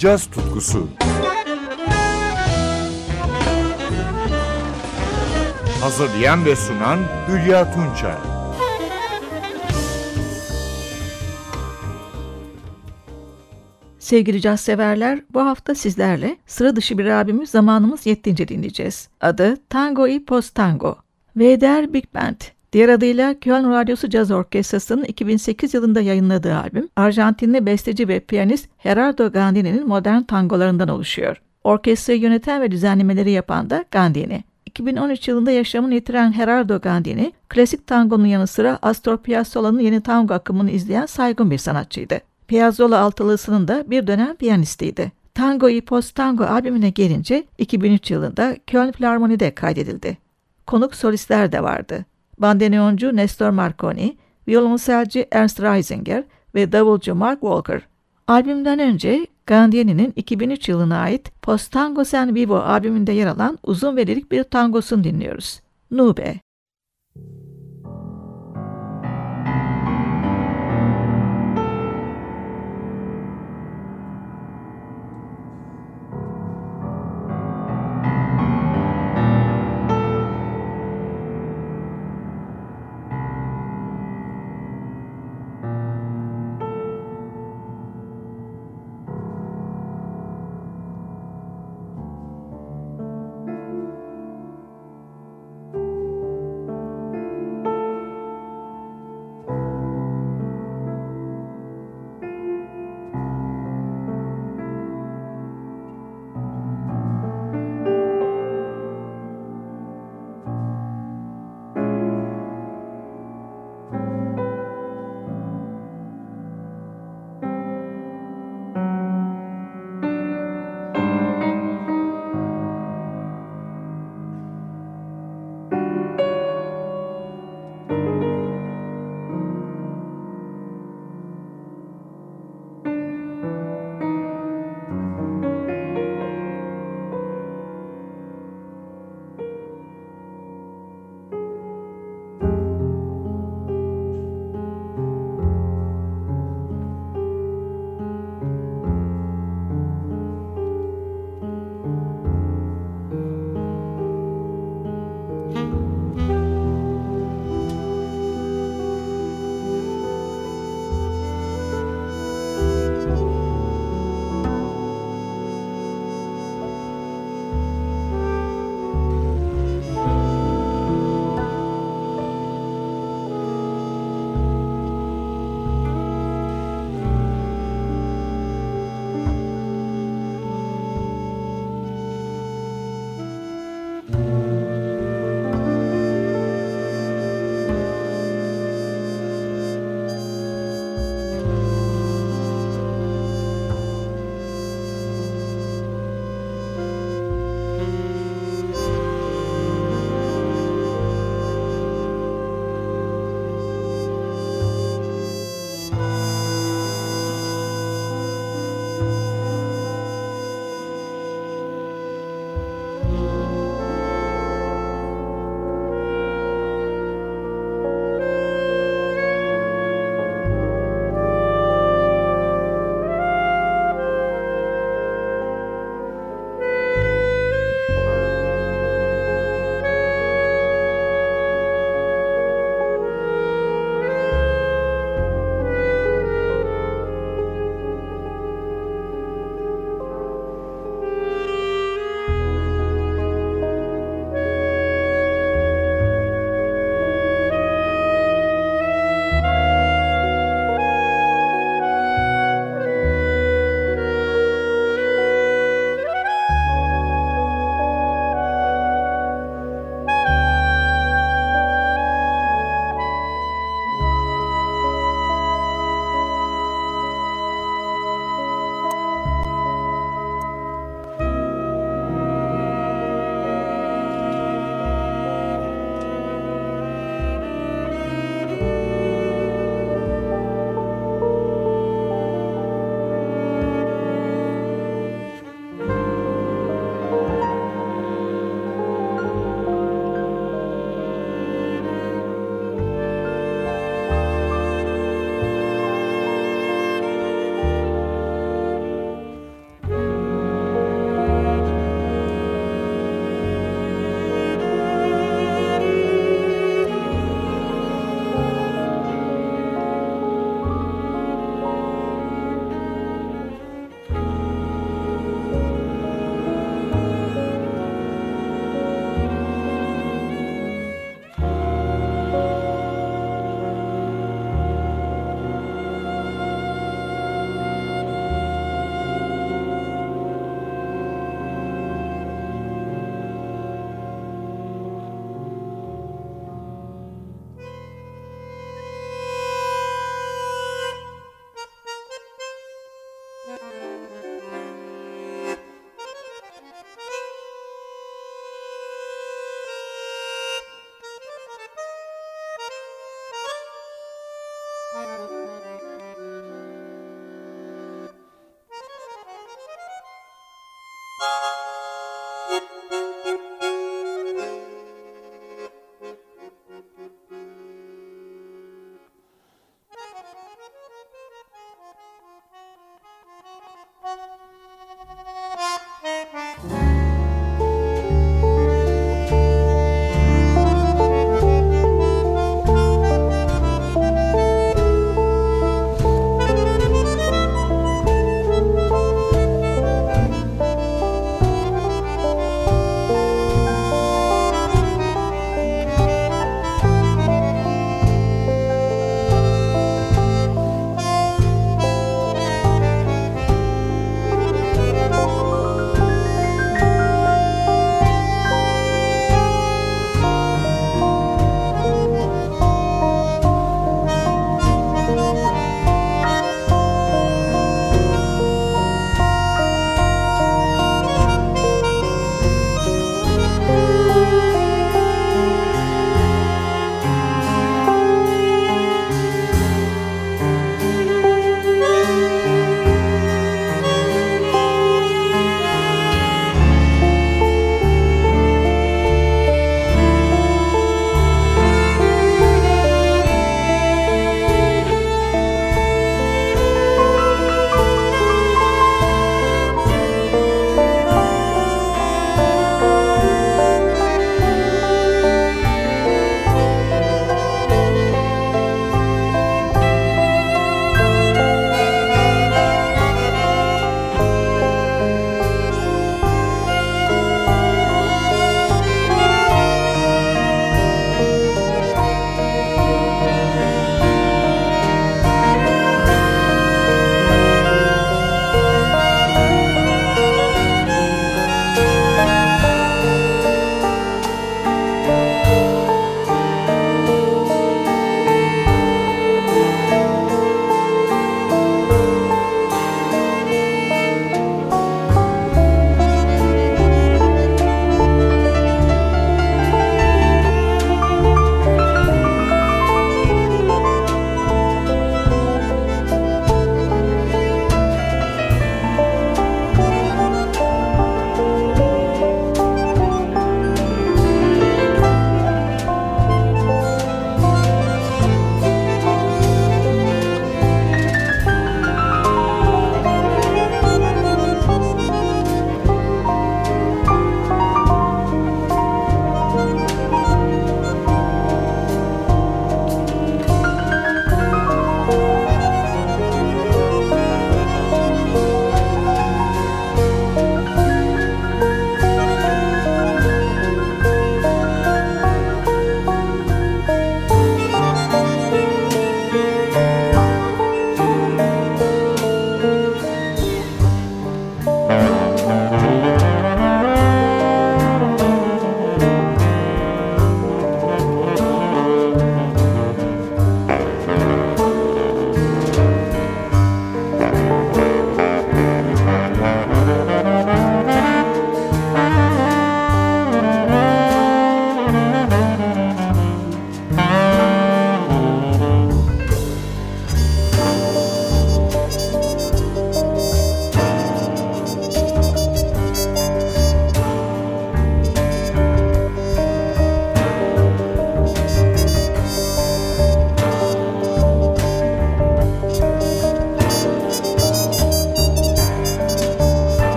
caz tutkusu. Hazırlayan ve sunan Hülya Tunçay. Sevgili caz severler, bu hafta sizlerle sıra dışı bir abimiz zamanımız yettiğince dinleyeceğiz. Adı Tango y Post Tango. VDR Big Band. Diğer adıyla Köln Radyosu Caz Orkestrası'nın 2008 yılında yayınladığı albüm, Arjantinli besteci ve piyanist Gerardo Gandini'nin modern tangolarından oluşuyor. Orkestrayı yöneten ve düzenlemeleri yapan da Gandini. 2013 yılında yaşamını yitiren Gerardo Gandini, klasik tangonun yanı sıra Astor Piazzolla'nın yeni tango akımını izleyen saygın bir sanatçıydı. Piazzolla altılısının da bir dönem piyanistiydi. Tango y Post Tango albümüne gelince 2003 yılında Köln Filarmoni'de kaydedildi. Konuk solistler de vardı. Bandoneoncu Nestor Marconi, violonselci Ernst Reisinger ve davulcu Mark Walker. Albümden önce Gandini'nin 2003 yılına ait Post Tango Sen Vivo albümünde yer alan uzun ve lirik bir tangosunu dinliyoruz. Nube.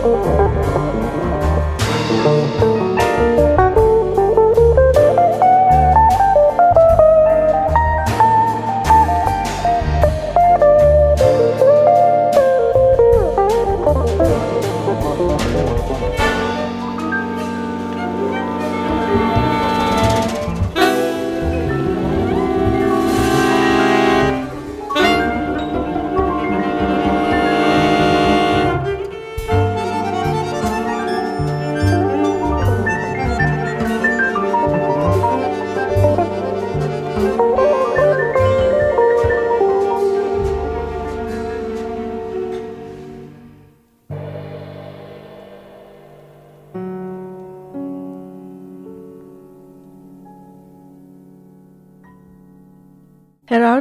Thank you.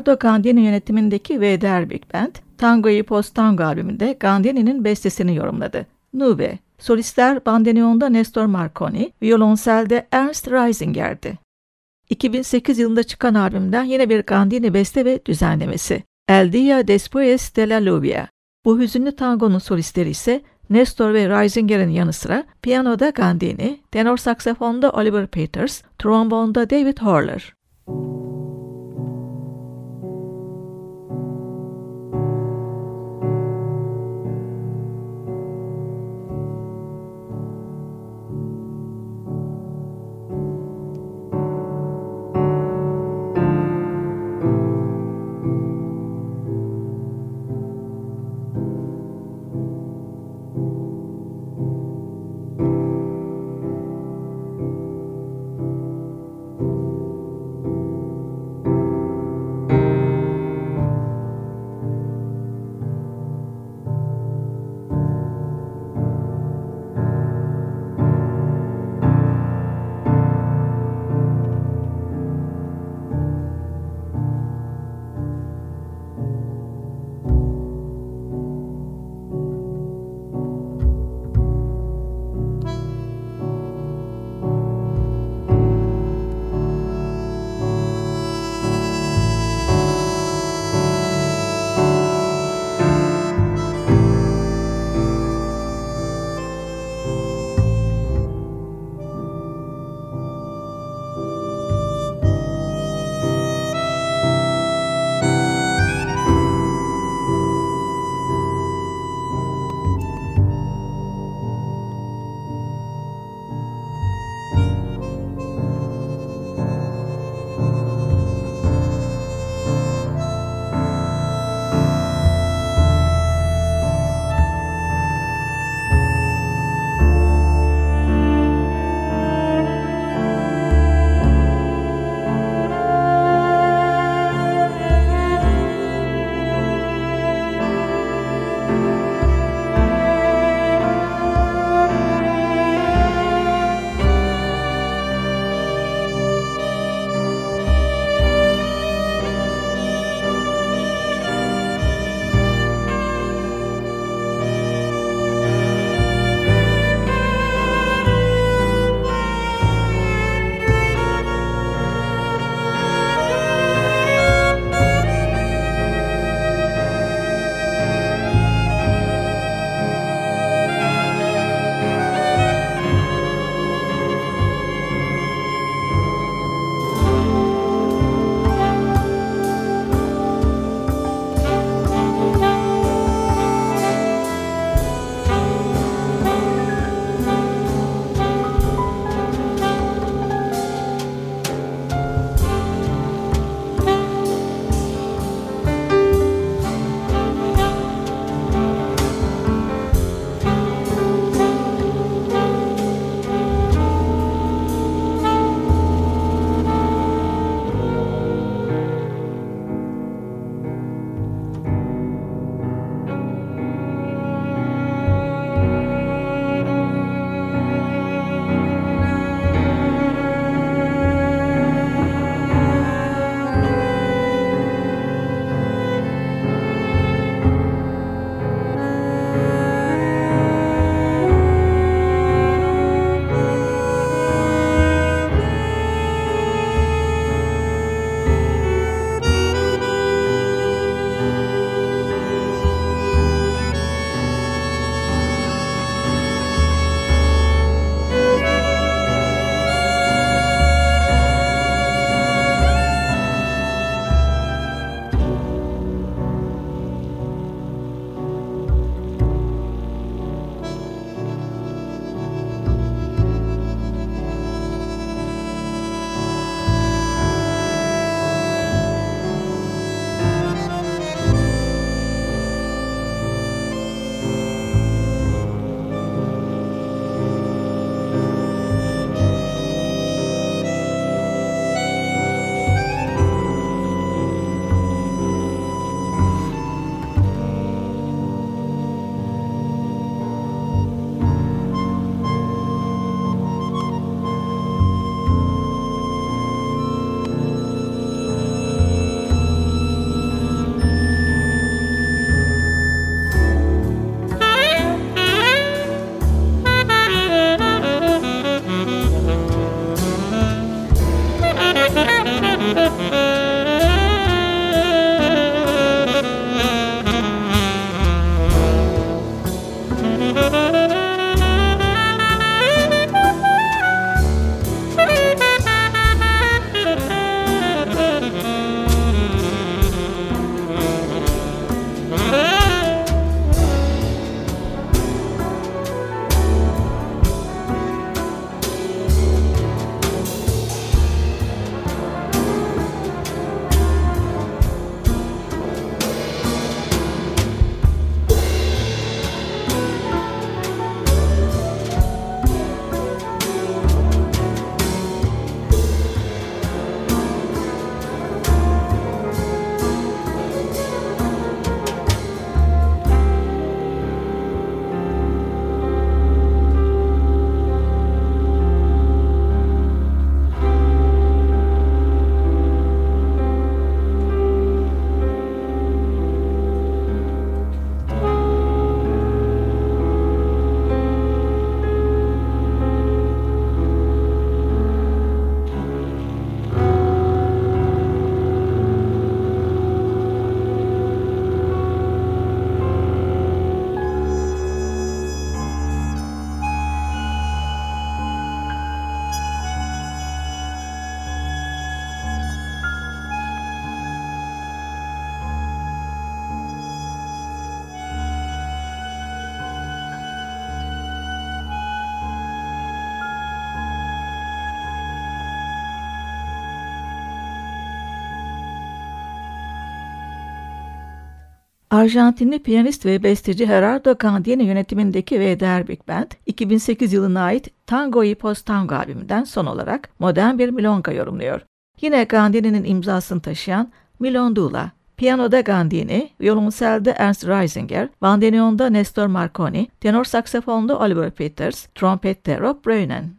Gerardo Gandini yönetimindeki VDR Big Band, Tango'yu Post Tango albümünde Gandini'nin bestesini yorumladı. Nube, solistler bandoneonda Nestor Marconi, violonselde Ernst Reisinger'di. 2008 yılında çıkan albümden yine bir Gandini beste ve düzenlemesi. El Dia Después de la Lluvia. Bu hüzünlü tangonun solistleri ise Nestor ve Reisinger'in yanı sıra piyanoda Gandini, tenor saksafonda Oliver Peters, trombonda David Horler. Arjantinli piyanist ve besteci Gerardo Gandini yönetimindeki VDR Big Band, 2008 yılına ait Tango y Post Tango albümünden son olarak modern bir milonga yorumluyor. Yine Gandini'nin imzasını taşıyan Milondula, Piyanoda Gandini, violonselde Ernst Reisinger, bandoneonda Nestor Marconi, tenor saksafonda Oliver Peters, trompette Rob Breunen.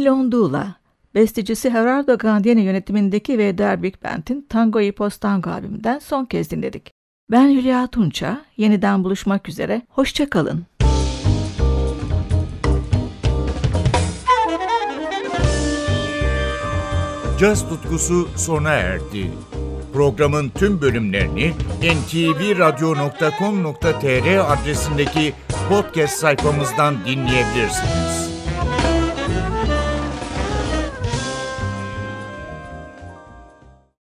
Milondula, bestecisi Gerardo Gandiani yönetimindeki VDR Big Band'in Tango y Postango albümünden son kez dinledik. Ben Hülya Tunça, yeniden buluşmak üzere, hoşçakalın. Caz tutkusu sona erdi. Programın tüm bölümlerini ntvradio.com.tr adresindeki podcast sayfamızdan dinleyebilirsiniz.